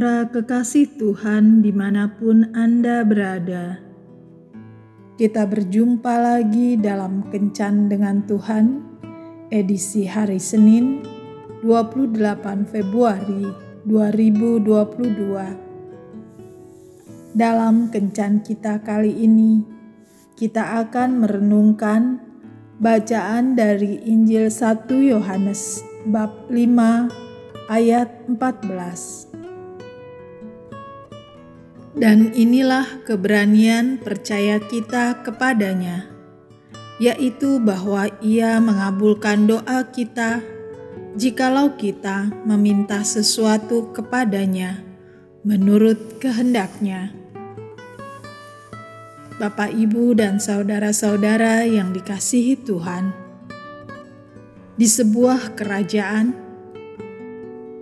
Para kekasih Tuhan di mana pun Anda berada, kita berjumpa lagi dalam Kencan dengan Tuhan, edisi hari Senin 28 Februari 2022. Dalam Kencan kita kali ini, kita akan merenungkan bacaan dari Injil 1 Yohanes bab 5 ayat 14. Dan inilah keberanian percaya kita kepadanya, yaitu bahwa Ia mengabulkan doa kita jikalau kita meminta sesuatu kepadanya menurut kehendaknya. Bapak, Ibu, dan saudara-saudara yang dikasihi Tuhan, di sebuah kerajaan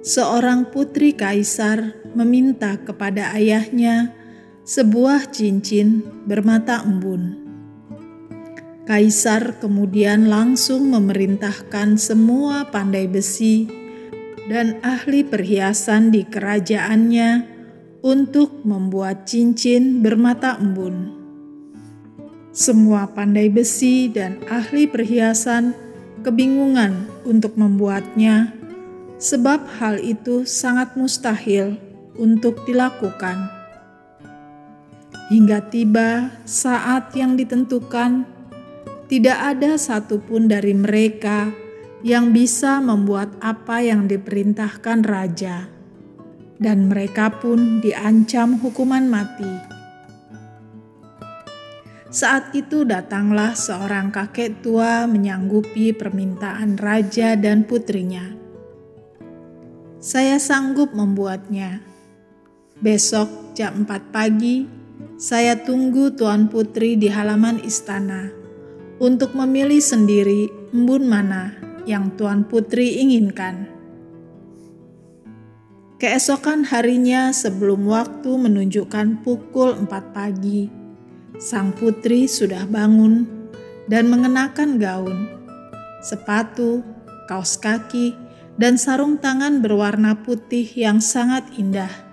seorang putri kaisar meminta kepada ayahnya sebuah cincin bermata embun. Kaisar kemudian langsung memerintahkan semua pandai besi dan ahli perhiasan di kerajaannya untuk membuat cincin bermata embun. Semua pandai besi dan ahli perhiasan kebingungan untuk membuatnya sebab hal itu sangat mustahil untuk dilakukan. Hingga tiba saat yang ditentukan, tidak ada satupun dari mereka yang bisa membuat apa yang diperintahkan raja, dan mereka pun diancam hukuman mati. Saat itu datanglah seorang kakek tua menyanggupi permintaan raja dan putrinya saya sanggup membuatnya. Besok jam 4 pagi, saya tunggu Tuan Putri di halaman istana untuk memilih sendiri embun mana yang Tuan Putri inginkan. Keesokan harinya sebelum waktu menunjukkan pukul 4 pagi, sang putri sudah bangun dan mengenakan gaun, sepatu, kaos kaki, dan sarung tangan berwarna putih yang sangat indah.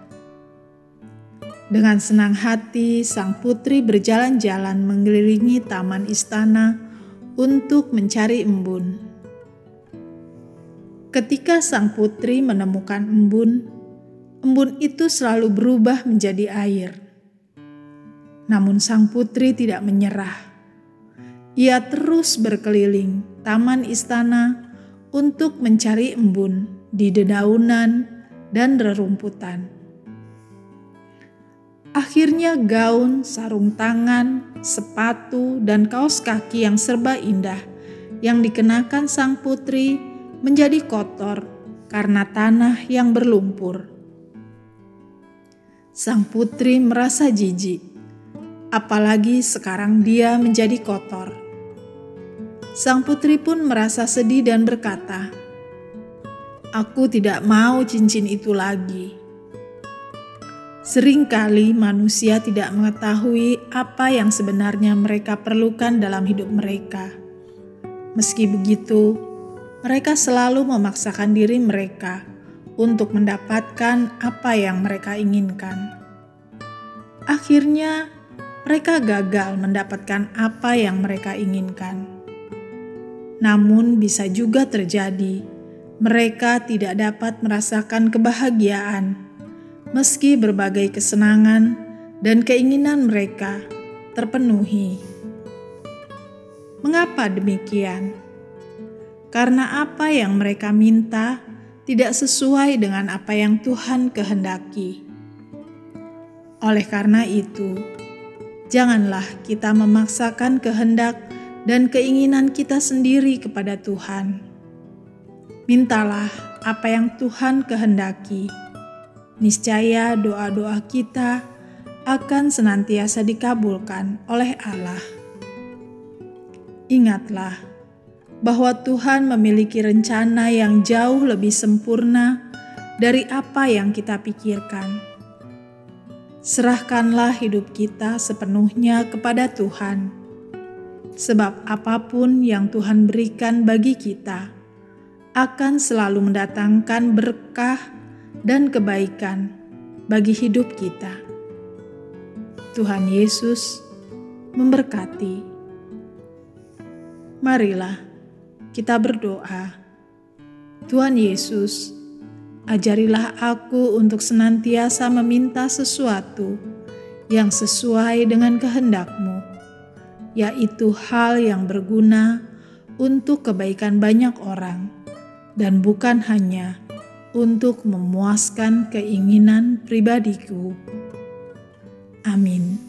Dengan senang hati, sang putri berjalan-jalan mengelilingi taman istana untuk mencari embun. Ketika sang putri menemukan embun, embun itu selalu berubah menjadi air. Namun, sang putri tidak menyerah. Ia terus berkeliling taman istana untuk mencari embun di dedaunan dan rerumputan. Akhirnya gaun, sarung tangan, sepatu, dan kaos kaki yang serba indah yang dikenakan sang putri menjadi kotor karena tanah yang berlumpur. Sang putri merasa jijik, apalagi sekarang dia menjadi kotor Sang putri pun merasa sedih dan berkata, "Aku tidak mau cincin itu lagi." Seringkali manusia tidak mengetahui apa yang sebenarnya mereka perlukan dalam hidup mereka. Meski begitu, mereka selalu memaksakan diri mereka untuk mendapatkan apa yang mereka inginkan. Akhirnya, mereka gagal mendapatkan apa yang mereka inginkan. Namun, bisa juga terjadi mereka tidak dapat merasakan kebahagiaan, meski berbagai kesenangan dan keinginan mereka terpenuhi. Mengapa demikian? Karena apa yang mereka minta tidak sesuai dengan apa yang Tuhan kehendaki. Oleh karena itu, janganlah kita memaksakan kehendak dan keinginan kita sendiri kepada Tuhan. Mintalah apa yang Tuhan kehendaki. Niscaya doa-doa kita akan senantiasa dikabulkan oleh Allah. Ingatlah bahwa Tuhan memiliki rencana yang jauh lebih sempurna dari apa yang kita pikirkan. Serahkanlah hidup kita sepenuhnya kepada Tuhan sebab apa pun yang Tuhan berikan bagi kita akan selalu mendatangkan berkah dan kebaikan bagi hidup kita. Tuhan Yesus memberkati. Marilah kita berdoa. Tuhan Yesus, ajarilah aku untuk senantiasa meminta sesuatu yang sesuai dengan kehendak-Mu, yaitu hal yang berguna untuk kebaikan banyak orang, dan bukan hanya untuk memuaskan keinginan pribadiku. Amin.